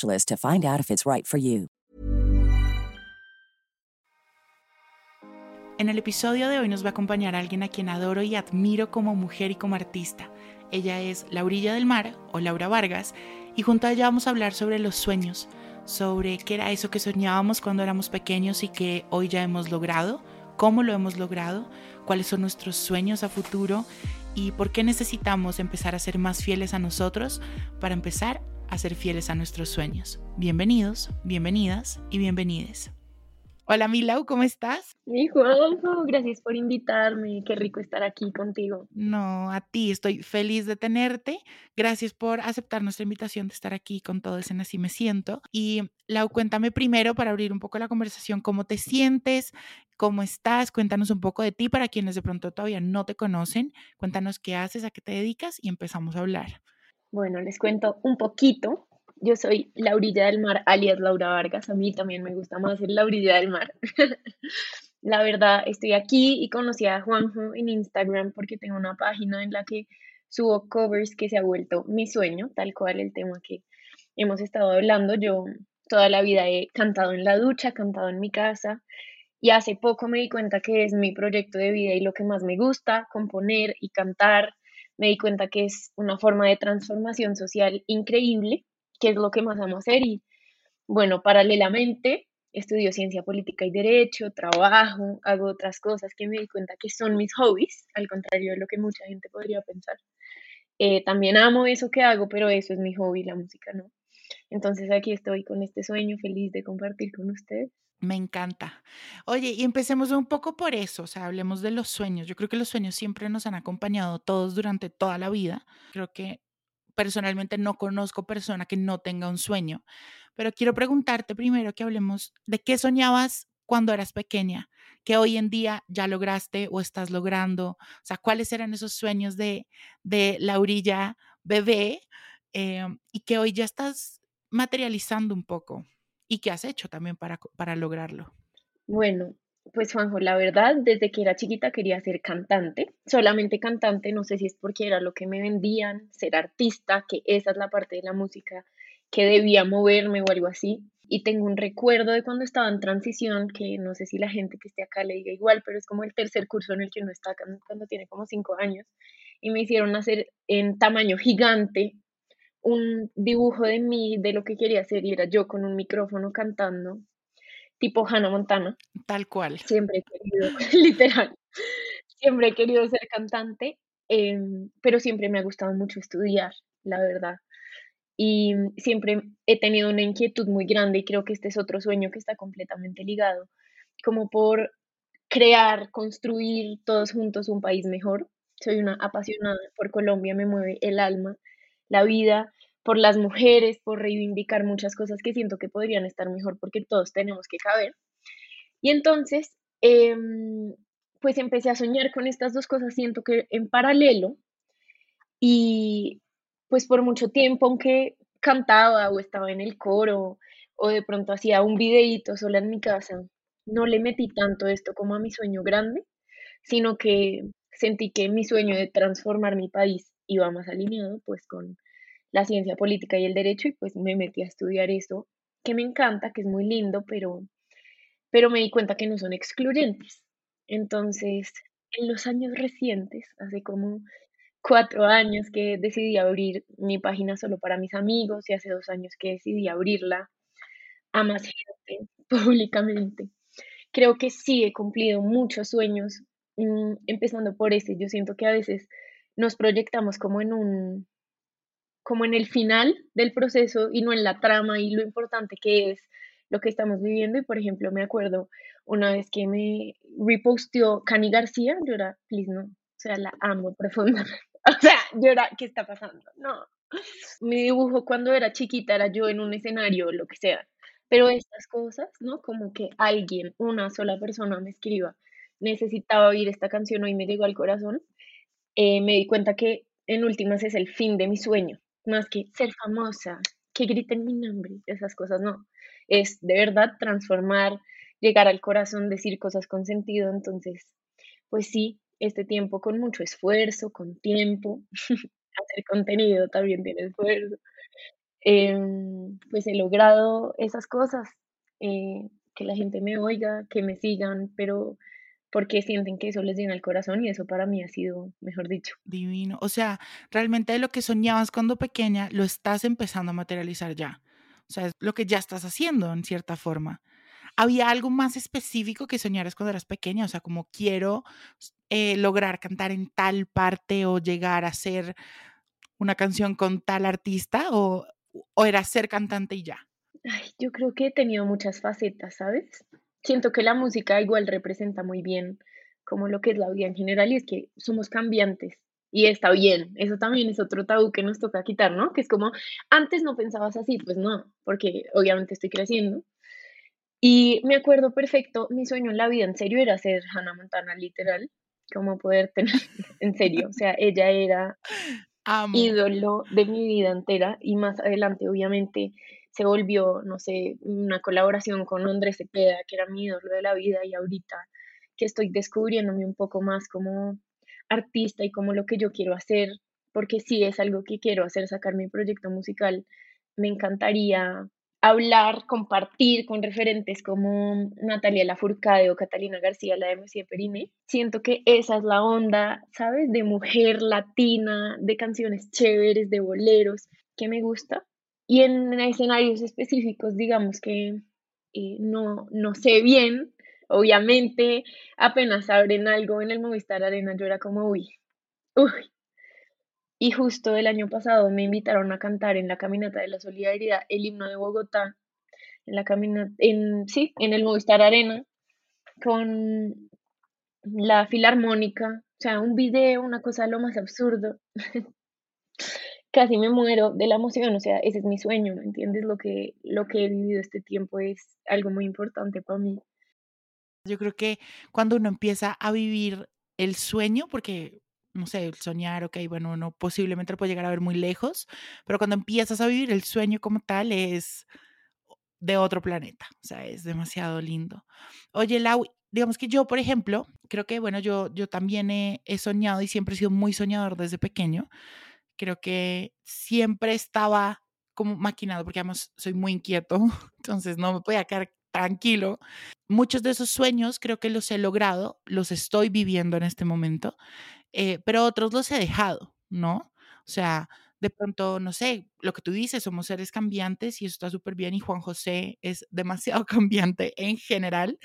to find out if it's right for you. En el episodio de hoy nos va a acompañar alguien a quien adoro y admiro como mujer y como artista. Ella es Laurilla del Mar o Laura Vargas y junto a ella vamos a hablar sobre los sueños, sobre qué era eso que soñábamos cuando éramos pequeños y que hoy ya hemos logrado, cómo lo hemos logrado, cuáles son nuestros sueños a futuro y por qué necesitamos empezar a ser más fieles a nosotros para empezar a ser fieles a nuestros sueños. Bienvenidos, bienvenidas y bienvenides. Hola Milau, ¿cómo estás? Mi Juanjo, gracias por invitarme. Qué rico estar aquí contigo. No, a ti, estoy feliz de tenerte. Gracias por aceptar nuestra invitación de estar aquí con todo ese Así Me Siento. Y Lau, cuéntame primero para abrir un poco la conversación, cómo te sientes, cómo estás, cuéntanos un poco de ti para quienes de pronto todavía no te conocen. Cuéntanos qué haces, a qué te dedicas y empezamos a hablar. Bueno, les cuento un poquito. Yo soy Laurilla del Mar, alias Laura Vargas. A mí también me gusta más ser Laurilla del Mar. la verdad, estoy aquí y conocí a Juanjo en Instagram porque tengo una página en la que subo covers que se ha vuelto mi sueño, tal cual el tema que hemos estado hablando. Yo toda la vida he cantado en la ducha, cantado en mi casa y hace poco me di cuenta que es mi proyecto de vida y lo que más me gusta, componer y cantar me di cuenta que es una forma de transformación social increíble, que es lo que más amo hacer y bueno, paralelamente estudio ciencia política y derecho, trabajo, hago otras cosas que me di cuenta que son mis hobbies, al contrario de lo que mucha gente podría pensar. Eh, también amo eso que hago, pero eso es mi hobby, la música no. Entonces aquí estoy con este sueño feliz de compartir con ustedes. Me encanta. Oye, y empecemos un poco por eso, o sea, hablemos de los sueños. Yo creo que los sueños siempre nos han acompañado todos durante toda la vida. Creo que personalmente no conozco persona que no tenga un sueño, pero quiero preguntarte primero que hablemos de qué soñabas cuando eras pequeña, que hoy en día ya lograste o estás logrando, o sea, cuáles eran esos sueños de, de Laurilla bebé eh, y que hoy ya estás materializando un poco y qué has hecho también para, para lograrlo. Bueno, pues Juanjo, la verdad, desde que era chiquita quería ser cantante, solamente cantante, no sé si es porque era lo que me vendían, ser artista, que esa es la parte de la música que debía moverme o algo así. Y tengo un recuerdo de cuando estaba en transición, que no sé si la gente que esté acá le diga igual, pero es como el tercer curso en el que uno está cuando tiene como cinco años, y me hicieron hacer en tamaño gigante un dibujo de mí, de lo que quería hacer, y era yo con un micrófono cantando, tipo Hannah Montana. Tal cual. Siempre he querido, literal, siempre he querido ser cantante, em, pero siempre me ha gustado mucho estudiar, la verdad. Y siempre he tenido una inquietud muy grande y creo que este es otro sueño que está completamente ligado, como por crear, construir todos juntos un país mejor. Soy una apasionada por Colombia, me mueve el alma la vida, por las mujeres, por reivindicar muchas cosas que siento que podrían estar mejor porque todos tenemos que caber. Y entonces, em, pues empecé a soñar con estas dos cosas, siento que en paralelo, y pues por mucho tiempo, aunque cantaba o estaba en el coro o de pronto hacía un videíto sola en mi casa, no le metí tanto esto como a mi sueño grande, sino que sentí que mi sueño de transformar mi país iba más alineado pues con la ciencia política y el derecho y pues me metí a estudiar eso que me encanta, que es muy lindo, pero, pero me di cuenta que no son excluyentes. Entonces, en los años recientes, hace como cuatro años que decidí abrir mi página solo para mis amigos y hace dos años que decidí abrirla a más gente públicamente. Creo que sí he cumplido muchos sueños, mm, empezando por ese. Yo siento que a veces nos proyectamos como en un, como en el final del proceso y no en la trama y lo importante que es lo que estamos viviendo. Y por ejemplo, me acuerdo una vez que me reposteó Cani García, yo era, please no, o sea, la amo profundamente. O sea, yo era, ¿qué está pasando? No. Mi dibujo cuando era chiquita era yo en un escenario, lo que sea. Pero estas cosas, ¿no? Como que alguien, una sola persona me escriba, necesitaba oír esta canción hoy me llegó al corazón, eh, me di cuenta que en últimas es el fin de mi sueño, más que ser famosa, que griten mi nombre, esas cosas no. Es de verdad transformar, llegar al corazón, decir cosas con sentido. Entonces, pues sí, este tiempo con mucho esfuerzo, con tiempo, hacer contenido también tiene esfuerzo. Em, pues he logrado esas cosas, eh, que la gente me oiga, que me sigan, pero porque sienten que eso les llena el corazón y eso para mí ha sido, mejor dicho. Divino. O sea, realmente lo que soñabas cuando pequeña lo estás empezando a materializar ya. O sea, es lo que ya estás haciendo en cierta forma. ¿Había algo más específico que soñaras cuando eras pequeña? O sea, como quiero eh, lograr cantar en tal parte o llegar a ser una canción con tal artista o, o era ser cantante y ya. Ay, yo creo que he tenido muchas facetas, ¿sabes? Siento que la música igual representa muy bien como lo que es la vida en general y es que somos cambiantes y está bien, eso también es otro tabú que nos toca quitar, ¿no? Que es como, antes no pensabas así, pues no, porque obviamente estoy creciendo. Y me acuerdo perfecto, mi sueño en la vida en serio era ser Hannah Montana, literal, como poder tener, en serio, o sea, ella era ídolo de mi vida entera y más adelante, obviamente, se volvió, no sé, una colaboración con Andrés Cepeda, que era mi ídolo de la vida, y ahorita que estoy descubriéndome un poco más como artista y como lo que yo quiero hacer, porque sí es algo que quiero hacer, sacar mi proyecto musical, me encantaría hablar, compartir con referentes como Natalia Lafourcade o Catalina García, la de Messi Perine. Siento que esa es la onda, ¿sabes? De mujer latina, de canciones chéveres, de boleros, que me gusta. Y en escenarios específicos, digamos que eh, no, no sé bien, obviamente, apenas abren algo en el Movistar Arena, yo era como, uy, uy. Y justo el año pasado me invitaron a cantar en la Caminata de la Solidaridad el himno de Bogotá, en la caminata, en, sí, en el Movistar Arena, con la filarmónica, o sea, un video, una cosa lo más absurdo. casi me muero de la emoción, o sea, ese es mi sueño, ¿me entiendes? Lo que, lo que he vivido este tiempo es algo muy importante para mí. Yo creo que cuando uno empieza a vivir el sueño, porque, no sé, el soñar, ok, bueno, uno posiblemente lo puede llegar a ver muy lejos, pero cuando empiezas a vivir el sueño como tal es de otro planeta, o sea, es demasiado lindo. Oye, Lau, digamos que yo, por ejemplo, creo que, bueno, yo, yo también he, he soñado y siempre he sido muy soñador desde pequeño creo que siempre estaba como maquinado, porque además soy muy inquieto, entonces no me podía quedar tranquilo. Muchos de esos sueños creo que los he logrado, los estoy viviendo en este momento, eh, pero otros los he dejado, ¿no? O sea, de pronto, no sé, lo que tú dices, somos seres cambiantes y eso está súper bien y Juan José es demasiado cambiante en general.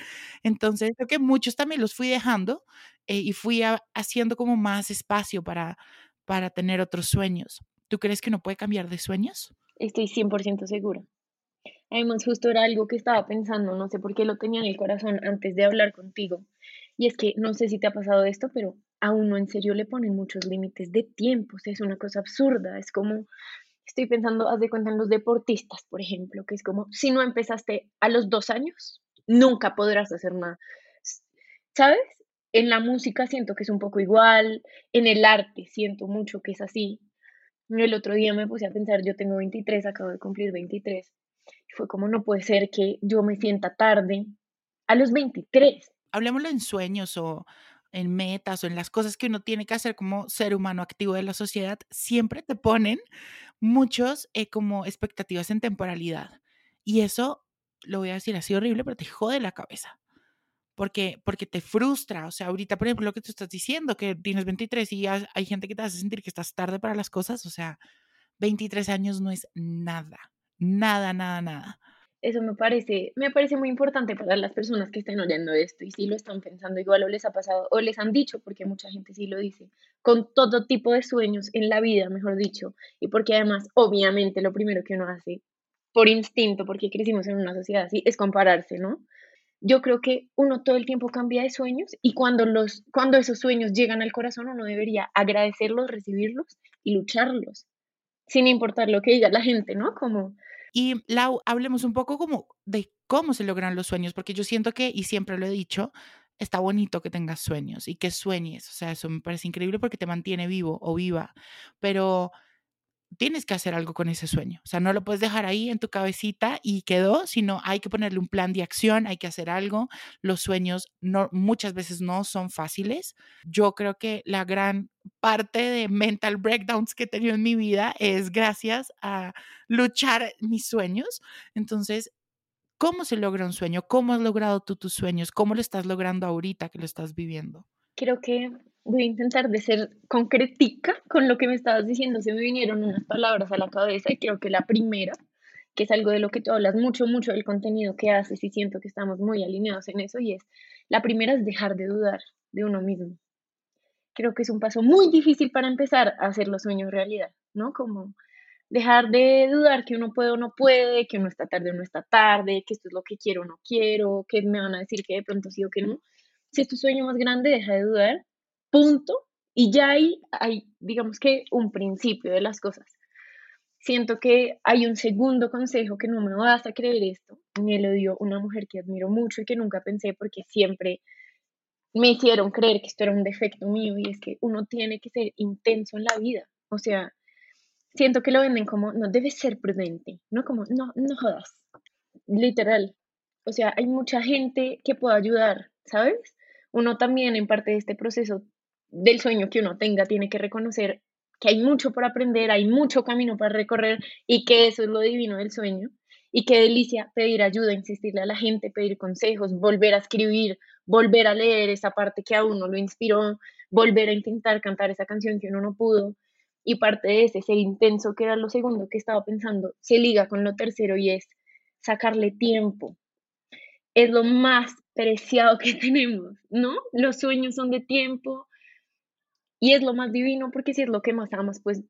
Entonces, creo que muchos también los fui dejando eh, y fui haciendo como más espacio para, para tener otros sueños. ¿Tú crees que no puede cambiar de sueños? Estoy 100% segura. Además, justo era algo que estaba pensando, no sé por qué lo tenía en el corazón antes de hablar contigo. Y es que no sé si te ha pasado esto, pero a uno en serio le ponen muchos límites de tiempo. O sea, es una cosa absurda. Es como, estoy pensando, haz de cuenta en los deportistas, por ejemplo, que es como, si no empezaste a los dos años, nunca podrás hacer nada. ¿Sabes? En la música siento que es un poco igual, en el arte siento mucho que es así. El otro día me puse a pensar, yo tengo 23, acabo de cumplir 23. Y fue como no puede ser que yo me sienta tarde a los 23. Hablemoslo en sueños o en metas o en las cosas que uno tiene que hacer como ser humano activo de la sociedad, siempre te ponen muchos eh, como expectativas en temporalidad. Y eso, lo voy a decir así horrible, pero te jode la cabeza porque, porque te frustra. O sea, ahorita, por ejemplo, lo que tú estás diciendo, que tienes 23 y hay gente que te hace sentir que estás tarde para las cosas, o sea, 23 años no es nada, nada, nada, nada. Eso me parece, me parece muy importante para las personas que estén oyendo esto y si lo están pensando igual o les ha pasado o les han dicho, porque mucha gente sí lo dice, con todo tipo de sueños en la vida, mejor dicho, y porque además, obviamente, lo primero que uno hace por instinto, porque crecimos en una sociedad así, es compararse, ¿no? Yo creo que uno todo el tiempo cambia de sueños y cuando, los, cuando esos sueños llegan al corazón, uno debería agradecerlos, recibirlos y lucharlos, sin importar lo que diga la gente, ¿no? Como y Lau, hablemos un poco como de cómo se logran los sueños, porque yo siento que, y siempre lo he dicho, está bonito que tengas sueños y que sueñes. O sea, eso me parece increíble porque te mantiene vivo o viva. Pero tienes que hacer algo con ese sueño. O sea, no lo puedes dejar ahí en tu cabecita y quedó, sino hay que ponerle un plan de acción, hay que hacer algo. Los sueños muchas veces no son fáciles. Yo creo que la gran parte de mental breakdowns que he tenido en mi vida es gracias a luchar mis sueños. Entonces, ¿cómo se logra un sueño? ¿Cómo has logrado tú tus sueños? ¿Cómo lo estás logrando ahorita que lo estás viviendo? Creo que voy a intentar de ser concretica con lo que me estabas diciendo. Se me vinieron unas palabras a la cabeza y creo que la primera, que es algo de lo que tú hablas mucho, mucho del contenido que haces y siento que estamos muy alineados en eso y es, la primera es dejar de dudar de uno mismo. Creo que es un paso muy difícil para empezar a hacer los sueños realidad, ¿no? Como dejar de dudar que uno puede o no puede, que uno está tarde o no está tarde, que esto es lo que quiero o no quiero, que me van a decir que de pronto sí o que no. Si es tu sueño más grande, deja de dudar punto, y ya ahí hay, digamos que, un principio de las cosas. Siento que hay un segundo consejo que no me vas a creer esto. Me lo dio una mujer que admiro mucho y que nunca pensé porque siempre me hicieron creer que esto era un defecto mío y es que uno tiene que ser intenso en la vida. O sea, siento que lo venden como, no, debes ser prudente, no como, no, no jodas. Literal. O sea, hay mucha gente que puede ayudar, ¿sabes? Uno también en parte de este proceso del sueño que uno tenga, tiene que reconocer que hay mucho por aprender, hay mucho camino para recorrer y que eso es lo divino del sueño. Y qué delicia pedir ayuda, insistirle a la gente, pedir consejos, volver a escribir, volver a leer esa parte que a uno lo inspiró, volver a intentar cantar esa canción que uno no pudo. Y parte de ese ser intenso, que era lo segundo que estaba pensando, se liga con lo tercero y es sacarle tiempo. Es lo más preciado que tenemos, ¿no? Los sueños son de tiempo, y es lo más divino porque si es lo que más amas, pues,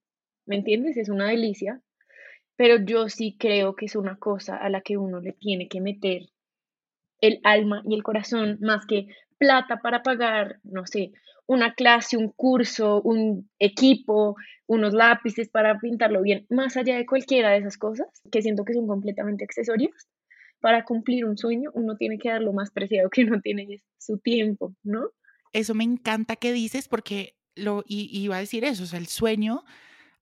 ¿me entiendes? Es una delicia. Pero yo sí creo que es una cosa a la que uno le tiene que meter el alma y el corazón más que plata para pagar, no sé, una clase, un curso, un equipo, unos lápices para pintarlo bien, más allá de cualquiera de esas cosas, que siento que son completamente accesorios, para cumplir un sueño uno tiene que dar lo más preciado que uno tiene es su tiempo, ¿no? Eso me encanta que dices porque lo, y, iba a decir eso, o sea, el sueño,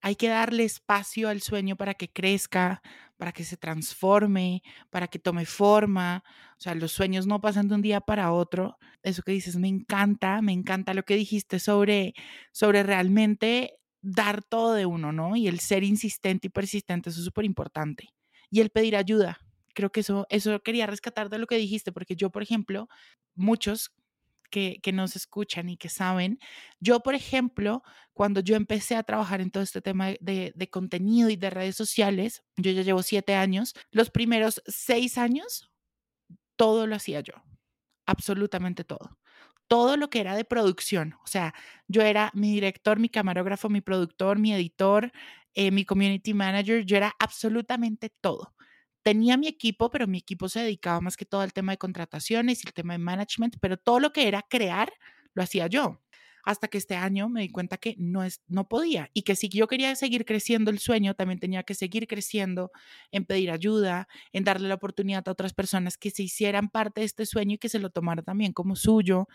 hay que darle espacio al sueño para que crezca, para que se transforme, para que tome forma. O sea, los sueños no pasan de un día para otro. Eso que dices me encanta, me encanta lo que dijiste sobre, sobre realmente dar todo de uno, ¿no? Y el ser insistente y persistente, eso es súper importante. Y el pedir ayuda. Creo que eso, eso quería rescatar de lo que dijiste, porque yo, por ejemplo, muchos que, nos escuchan y que saben. Yo, por ejemplo, cuando yo empecé a trabajar en todo este tema de, de contenido y de redes sociales, yo ya llevo siete años, los primeros seis años, todo lo hacía yo, absolutamente todo todo lo que era de producción. O sea, yo era mi director, mi camarógrafo, mi productor, mi editor, eh, mi community manager, yo era absolutamente todo tenía mi equipo, pero mi equipo se dedicaba más que todo al tema de contrataciones y el tema de management, pero todo lo que era crear lo hacía yo. Hasta que este año me di cuenta que no, es, no podía y que si yo quería seguir creciendo el sueño, también tenía que seguir creciendo en pedir ayuda, en darle la oportunidad a otras personas que se hicieran parte de este sueño y que se lo tomaran también como suyo.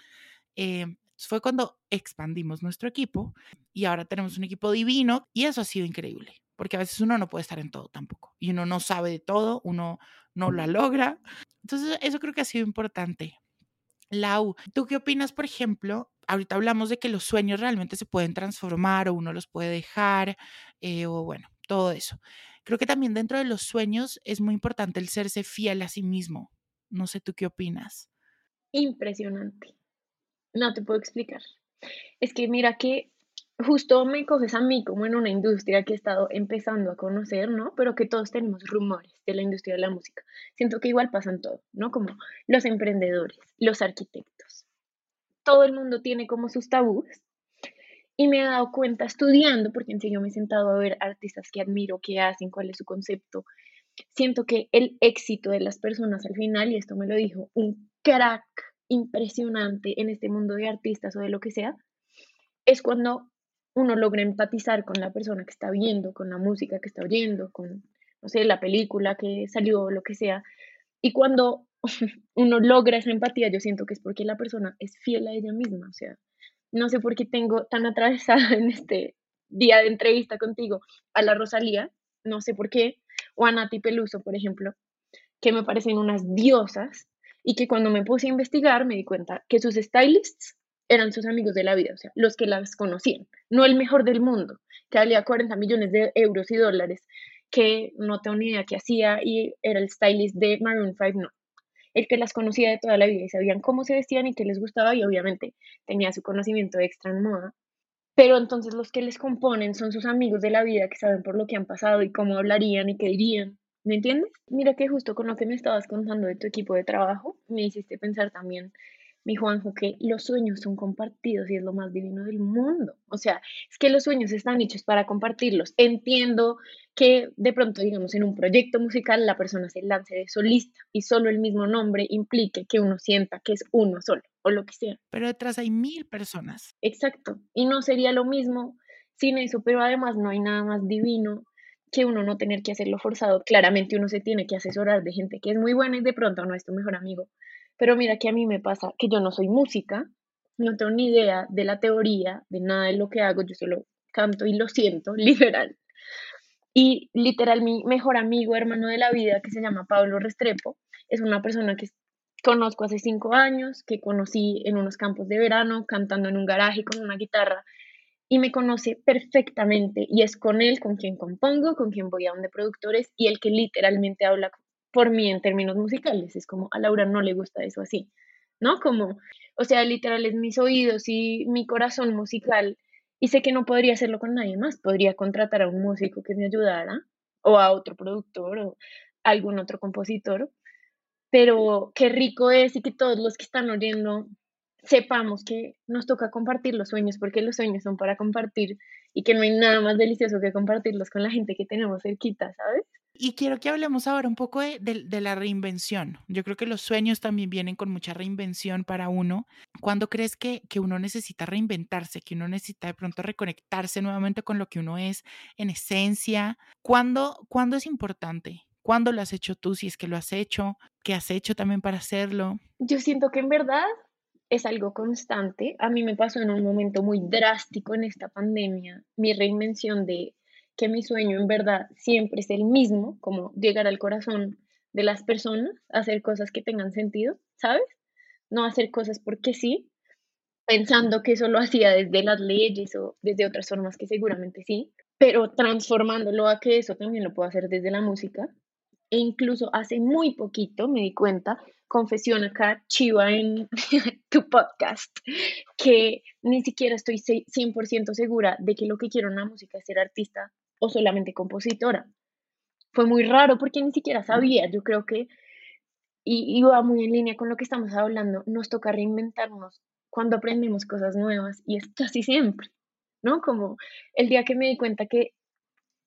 Eh, fue cuando expandimos nuestro equipo y ahora tenemos un equipo divino y eso ha sido increíble porque a veces uno no puede estar en todo tampoco y uno no sabe de todo, uno no la logra. Entonces, eso creo que ha sido importante. Lau, ¿tú qué opinas, por ejemplo? Ahorita hablamos de que los sueños realmente se pueden transformar o uno los puede dejar, eh, o bueno, todo eso. Creo que también dentro de los sueños es muy importante el serse fiel a sí mismo. No sé tú qué opinas. Impresionante. No te puedo explicar. Es que mira que justo me coges a mí como en una industria que he estado empezando a conocer, ¿no? Pero que todos tenemos rumores de la industria de la música. Siento que igual pasan todo, ¿no? Como los emprendedores, los arquitectos. Todo el mundo tiene como sus tabús. Y me he dado cuenta estudiando, porque en serio me he sentado a ver artistas que admiro, qué hacen, cuál es su concepto. Siento que el éxito de las personas al final, y esto me lo dijo un crack impresionante en este mundo de artistas o de lo que sea, es cuando uno logra empatizar con la persona que está viendo, con la música que está oyendo, con, no sé, la película que salió, lo que sea. Y cuando uno logra esa empatía, yo siento que es porque la persona es fiel a ella misma. O sea, no sé por qué tengo tan atravesada en este día de entrevista contigo a la Rosalía, no sé por qué, o a Nati Peluso, por ejemplo, que me parecen unas diosas y que cuando me puse a investigar me di cuenta que sus stylists eran sus amigos de la vida, o sea, los que las conocían, no el mejor del mundo, que valía 40 millones de euros y dólares, que no tengo ni idea qué hacía y era el stylist de Maroon 5, no. El que las conocía de toda la vida y sabían cómo se vestían y qué les gustaba y obviamente tenía su conocimiento extra en moda. Pero entonces los que les componen son sus amigos de la vida que saben por lo que han pasado y cómo hablarían y qué dirían. ¿Me entiendes? Mira que justo con lo que me estabas contando de tu equipo de trabajo, me hiciste pensar también mi Juanjo, que los sueños son compartidos y es lo más divino del mundo. O sea, es que los sueños están hechos para compartirlos. Entiendo que de pronto, digamos, en un proyecto musical la persona se lance de solista y solo el mismo nombre implique que uno sienta que es uno solo o lo que sea. Pero detrás hay mil personas. Exacto. Y no sería lo mismo sin eso, pero además no hay nada más divino que uno no tener que hacerlo forzado. Claramente uno se tiene que asesorar de gente que es muy buena y de pronto no es tu mejor amigo pero mira que a mí me pasa que yo no soy música, no tengo ni idea de la teoría, de nada de lo que hago, yo solo canto y lo siento, literal. Y literal, mi mejor amigo, hermano de la vida, que se llama Pablo Restrepo, es una persona que conozco hace cinco años, que conocí en unos campos de verano, cantando en un garaje con una guitarra, y me conoce perfectamente, y es con él con quien compongo, con quien voy a donde productores, y el que literalmente habla por mí en términos musicales. Es como a Laura no le gusta eso así, ¿no? Como, o sea, literal es mis oídos y mi corazón musical y sé que no podría hacerlo con nadie más. Podría contratar a un músico que me ayudara o a otro productor o algún otro compositor. Pero qué rico es y que todos los que están oyendo sepamos que nos toca compartir los sueños porque los sueños son para compartir y que no hay nada más delicioso que compartirlos con la gente que tenemos cerquita, ¿sabes? Y quiero que hablemos ahora un poco de, la reinvención. Yo creo que los sueños también vienen con mucha reinvención para uno. ¿Cuándo crees que, que uno necesita reinventarse, que uno necesita de pronto reconectarse nuevamente con lo que uno es en esencia? ¿Cuándo, ¿cuándo es importante? ¿Cuándo lo has hecho tú, si es que lo has hecho? ¿Qué has hecho también para hacerlo? Yo siento que en verdad es algo constante. A mí me pasó en un momento muy drástico en esta pandemia, mi reinvención de que mi sueño en verdad siempre es el mismo, como llegar al corazón de las personas, hacer cosas que tengan sentido, ¿sabes? No hacer cosas porque sí, pensando que eso lo hacía desde las leyes o desde otras formas que seguramente sí, pero transformándolo a que eso también lo puedo hacer desde la música. E incluso hace muy poquito me di cuenta, confesión acá, chiva en tu podcast, que ni siquiera estoy 100% segura de que lo que quiero en la música es ser artista o solamente compositora. Fue muy raro porque ni siquiera sabía, yo creo que, y, y va muy en línea con lo que estamos hablando, nos toca reinventarnos cuando aprendemos cosas nuevas y es casi siempre, ¿no? Como el día que me di cuenta que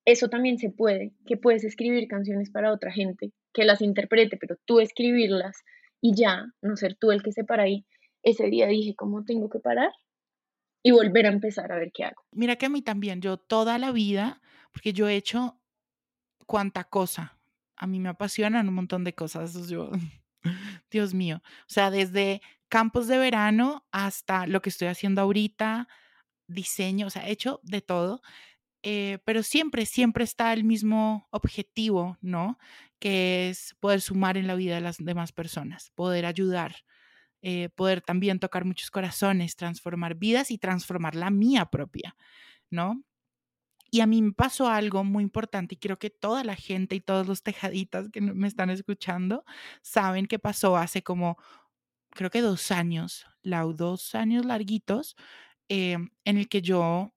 eso también se puede, que puedes escribir canciones para otra gente, que las interprete, pero tú escribirlas y ya, no ser tú el que se para ahí. Ese día dije, ¿cómo tengo que parar? Y volver a empezar a ver qué hago. Mira que a mí también, yo toda la vida porque yo he hecho cuanta cosa. A mí me apasionan un montón de cosas. Yo, Dios mío. O sea, desde campos de verano hasta lo que estoy haciendo ahorita, diseño, o sea, he hecho de todo. Eh, pero siempre, siempre está el mismo objetivo, ¿no? Que es poder sumar en la vida de las demás personas, poder ayudar, eh, poder también tocar muchos corazones, transformar vidas y transformar la mía propia, ¿no? Y a mí me pasó algo muy importante y quiero que toda la gente y todos los tejaditas que me están escuchando saben que pasó hace como, creo que dos años, Lau, dos años larguitos, em, en el que yo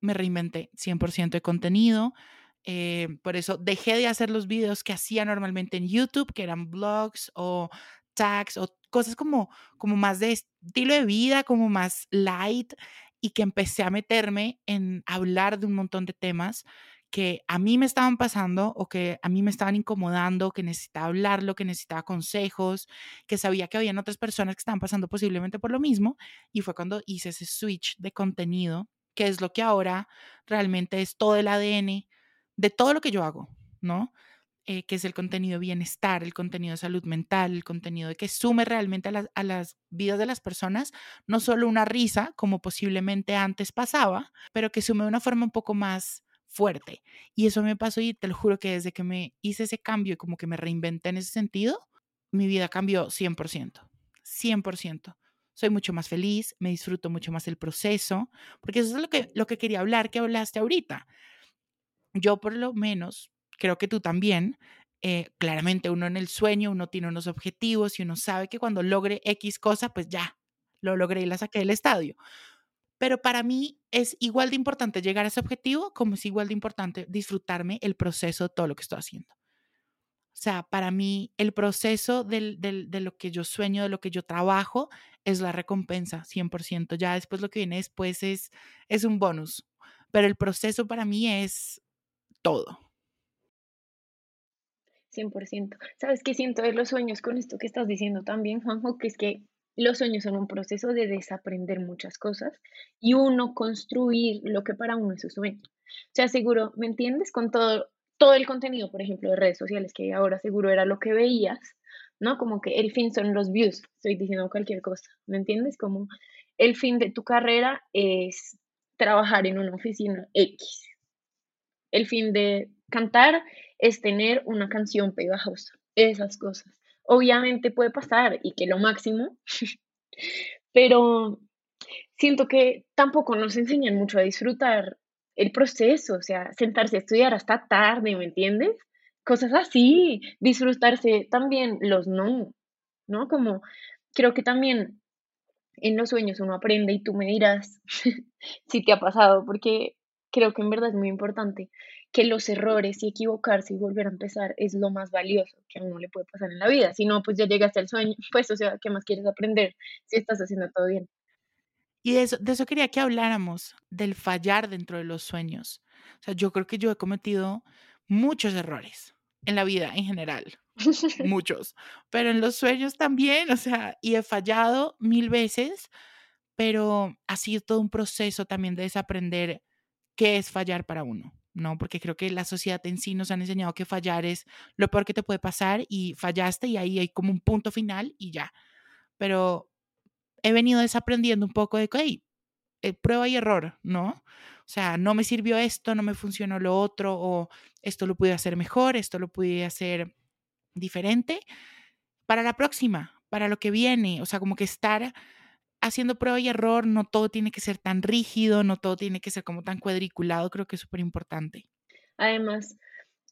me reinventé 100% de contenido. Eh, por eso dejé de hacer los videos que hacía normalmente en YouTube, que eran blogs o tags o cosas como, como más de estilo de vida, como más light, y que empecé a meterme en hablar de un montón de temas que a mí me estaban pasando o que a mí me estaban incomodando, que necesitaba hablarlo, que necesitaba consejos, que sabía que habían otras personas que estaban pasando posiblemente por lo mismo. Y fue cuando hice ese switch de contenido, que es lo que ahora realmente es todo el ADN de todo lo que yo hago, ¿no? Eh, que es el contenido bienestar, el contenido de salud mental, el contenido de que sume realmente a las, a las vidas de las personas, no solo una risa, como posiblemente antes pasaba, pero que sume de una forma un poco más fuerte. Y eso me pasó y te lo juro que desde que me hice ese cambio y como que me reinventé en ese sentido, mi vida cambió 100%, 100%. Soy mucho más feliz, me disfruto mucho más el proceso, porque eso es lo que, lo que quería hablar, que hablaste ahorita. Yo por lo menos, creo que tú también, eh, claramente uno en el sueño, uno tiene unos objetivos y uno sabe que cuando logre X cosa, pues ya, lo logré y la saqué del estadio. Pero para mí es igual de importante llegar a ese objetivo como es igual de importante disfrutarme el proceso de todo lo que estoy haciendo. O sea, para mí el proceso del, del, de lo que yo sueño, de lo que yo trabajo, es la recompensa, 100%. Ya después lo que viene después es, es un bonus. Pero el proceso para mí es todo. 100%. ¿Sabes qué siento de los sueños con esto que estás diciendo también, Juanjo? Que es que los sueños son un proceso de desaprender muchas cosas y uno construir lo que para uno es su sueño. O sea, seguro, ¿me entiendes? Con todo, todo el contenido, por ejemplo, de redes sociales, que ahora seguro era lo que veías, ¿no? Como que el fin son los views, estoy diciendo cualquier cosa, ¿me entiendes? Como el fin de tu carrera es trabajar en una oficina X. El fin de cantar es tener una canción pegajosa, esas cosas obviamente puede pasar y que lo máximo, pero siento que tampoco nos enseñan mucho a disfrutar el proceso, o sea, sentarse a estudiar hasta tarde, ¿me entiendes? Cosas así, disfrutarse también los no, ¿no? Como creo que también en los sueños uno aprende y tú me dirás si te ha pasado, porque creo que en verdad es muy importante que los errores y equivocarse y volver a empezar es lo más valioso que a uno le puede pasar en la vida. Si no, pues ya llegaste al sueño, pues o sea, ¿qué más quieres aprender si estás haciendo todo bien? Y de eso, de eso quería que habláramos, del fallar dentro de los sueños. O sea, yo creo que yo he cometido muchos errores en la vida en general, muchos, pero en los sueños también, o sea, y he fallado mil veces, pero ha sido todo un proceso también de desaprender qué es fallar para uno. ¿no? Porque creo que la sociedad en sí nos han enseñado que fallar es lo peor que te puede pasar y fallaste y ahí hay como un punto final y ya. Pero he venido desaprendiendo un poco de hey, eh, prueba y error, ¿no? O sea, no me sirvió esto, no me funcionó lo otro, o esto lo pude hacer mejor, esto lo pude hacer diferente. Para la próxima, para lo que viene, o sea, como que estar haciendo prueba y error, no todo tiene que ser tan rígido, no todo tiene que ser como tan cuadriculado, creo que es súper importante. Además,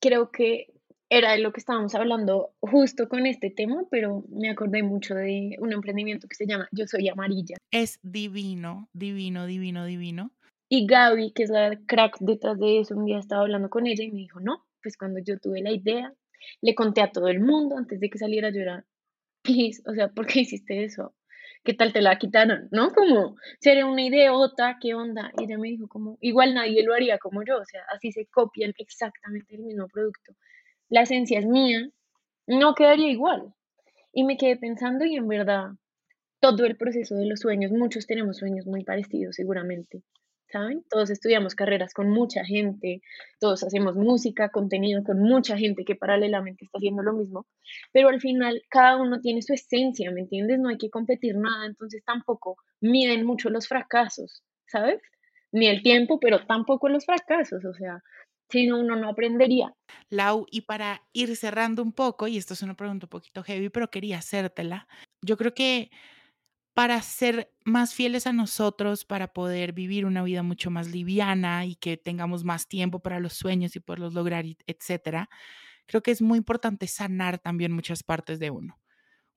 creo que era de lo que estábamos hablando justo con este tema, pero me acordé mucho de un emprendimiento que se llama Yo Soy Amarilla. Es divino, divino, divino, divino. Y Gaby, que es la crack detrás de eso, un día estaba hablando con ella y me dijo, no, pues cuando yo tuve la idea, le conté a todo el mundo antes de que saliera a llorar, please, o sea, ¿por qué hiciste eso? ¿Qué tal te la quitaron? ¿No? Como, sería una idiota, ¿qué onda? Y ella me dijo como, igual nadie lo haría como yo, o sea, así se copian exactamente el mismo producto. La esencia es mía, no quedaría igual. Y me quedé pensando y en verdad, todo el proceso de los sueños, muchos tenemos sueños muy parecidos seguramente. ¿Saben? Todos estudiamos carreras con mucha gente, todos hacemos música, contenido con mucha gente que paralelamente está haciendo lo mismo, pero al final cada uno tiene su esencia, ¿me entiendes? No hay que competir nada, entonces tampoco miden mucho los fracasos, ¿sabes? Ni el tiempo, pero tampoco los fracasos, o sea, si no, uno no aprendería. Lau, y para ir cerrando un poco, y esto es una pregunta un poquito heavy, pero quería hacértela, yo creo que para ser más fieles a nosotros, para poder vivir una vida mucho más liviana y que tengamos más tiempo para los sueños y poderlos lograr, etcétera. Creo que es muy importante sanar también muchas partes de uno.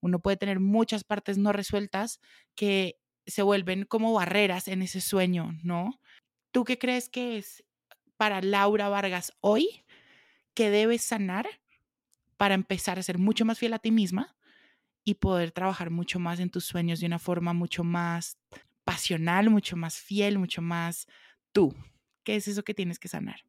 Uno puede tener muchas partes no resueltas que se vuelven como barreras en ese sueño, ¿no? ¿Tú qué crees que es para Laura Vargas hoy que debes sanar para empezar a ser mucho más fiel a ti misma y poder trabajar mucho más en tus sueños de una forma mucho más pasional, mucho más fiel, mucho más tú? ¿Qué es eso que tienes que sanar?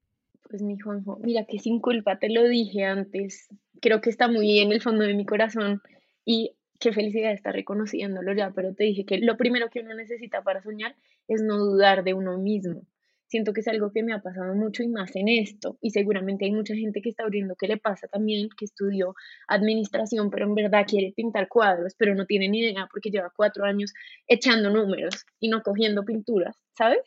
Pues mi Juanjo, mira que sin culpa te lo dije antes, creo que está muy en el fondo de mi corazón y qué felicidad estar reconociéndolo ya, pero te dije que lo primero que uno necesita para soñar es no dudar de uno mismo. Siento que es algo que me ha pasado mucho y más en esto. Y seguramente hay mucha gente que está abriendo que le pasa también, que estudió administración, pero en verdad quiere pintar cuadros, pero no tiene ni idea porque lleva cuatro años echando números y no cogiendo pinturas, ¿sabes?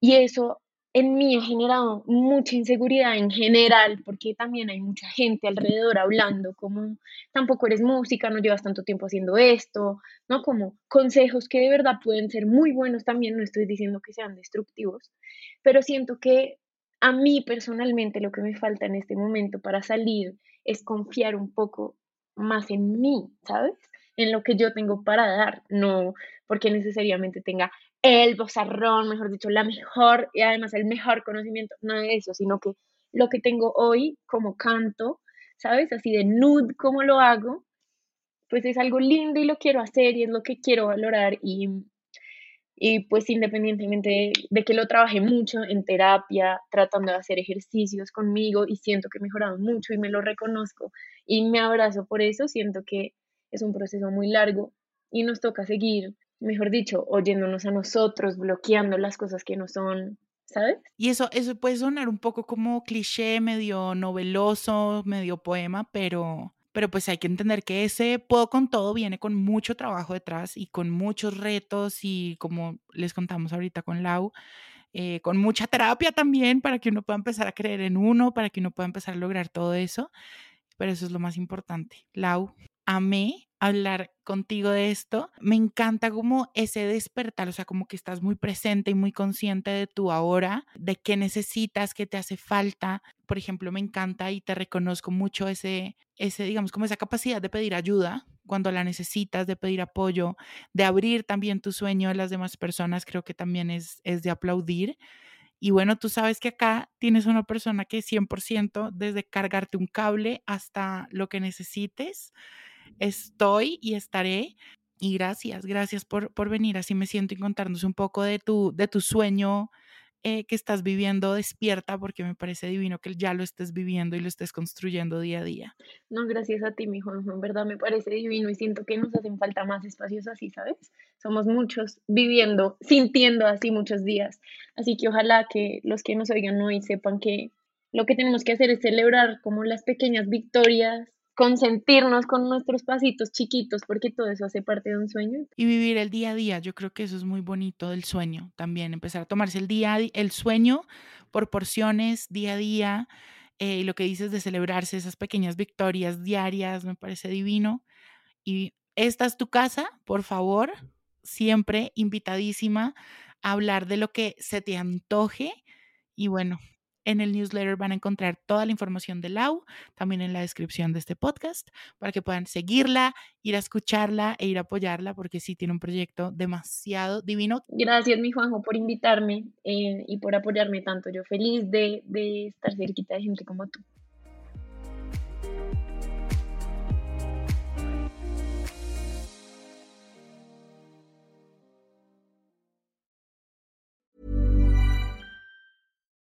Y eso en mí ha generado mucha inseguridad en general, porque también hay mucha gente alrededor hablando como tampoco eres música, no llevas tanto tiempo haciendo esto, ¿no? Como consejos que de verdad pueden ser muy buenos también, no estoy diciendo que sean destructivos, pero siento que a mí personalmente lo que me falta en este momento para salir es confiar un poco más en mí, ¿sabes? En lo que yo tengo para dar, no porque necesariamente tenga el bozarrón, mejor dicho, la mejor y además el mejor conocimiento, no de eso, sino que lo que tengo hoy como canto, ¿sabes? Así de nude como lo hago, pues es algo lindo y lo quiero hacer y es lo que quiero valorar y, y pues independientemente de, que lo trabajé mucho en terapia, tratando de hacer ejercicios conmigo y siento que he mejorado mucho y me lo reconozco y me abrazo por eso, siento que es un proceso muy largo y nos toca seguir mejor dicho, oyéndonos a nosotros, bloqueando las cosas que no son, ¿sabes? Y eso, eso puede sonar un poco como cliché, medio noveloso, medio poema, pero, pero pues hay que entender que ese puedo con todo viene con mucho trabajo detrás y con muchos retos y como les contamos ahorita con Lau, eh, con mucha terapia también para que uno pueda empezar a creer en uno, para que uno pueda empezar a lograr todo eso. Pero eso es lo más importante. Lau, amé hablar contigo de esto. Me encanta como ese despertar, o sea, como que estás muy presente y muy consciente de tu ahora, de qué necesitas, qué te hace falta. Por ejemplo, me encanta y te reconozco mucho ese, ese, digamos, como esa capacidad de pedir ayuda cuando la necesitas, de pedir apoyo, de abrir también tu sueño a las demás personas, creo que también es, es de aplaudir. Y bueno, tú sabes que acá tienes una persona que 100% desde cargarte un cable hasta lo que necesites, estoy y estaré. Y gracias, gracias por, por venir. Así me siento y contarnos un poco de tu, de tu sueño eh, que estás viviendo despierta, porque me parece divino que ya lo estés viviendo y lo estés construyendo día a día. No, gracias a ti, mi Juan, en verdad me parece divino y siento que nos hacen falta más espacios así, ¿sabes? Somos muchos viviendo, sintiendo así muchos días. Así que ojalá que los que nos oigan hoy sepan que lo que tenemos que hacer es celebrar como las pequeñas victorias consentirnos con nuestros pasitos chiquitos, porque todo eso hace parte de un sueño. Y vivir el día a día, yo creo que eso es muy bonito del sueño también, empezar a tomarse el día, el sueño por porciones, día a día, eh, y lo que dices de celebrarse esas pequeñas victorias diarias, me parece divino. Y esta es tu casa, por favor, siempre invitadísima a hablar de lo que se te antoje. Y bueno, en el newsletter van a encontrar toda la información de Lau, también en la descripción de este podcast, para que puedan seguirla, ir a escucharla e ir a apoyarla, porque sí tiene un proyecto demasiado divino. Gracias, mi Juanjo, por invitarme eh, y por apoyarme tanto. Yo feliz de, de estar cerquita de gente como tú.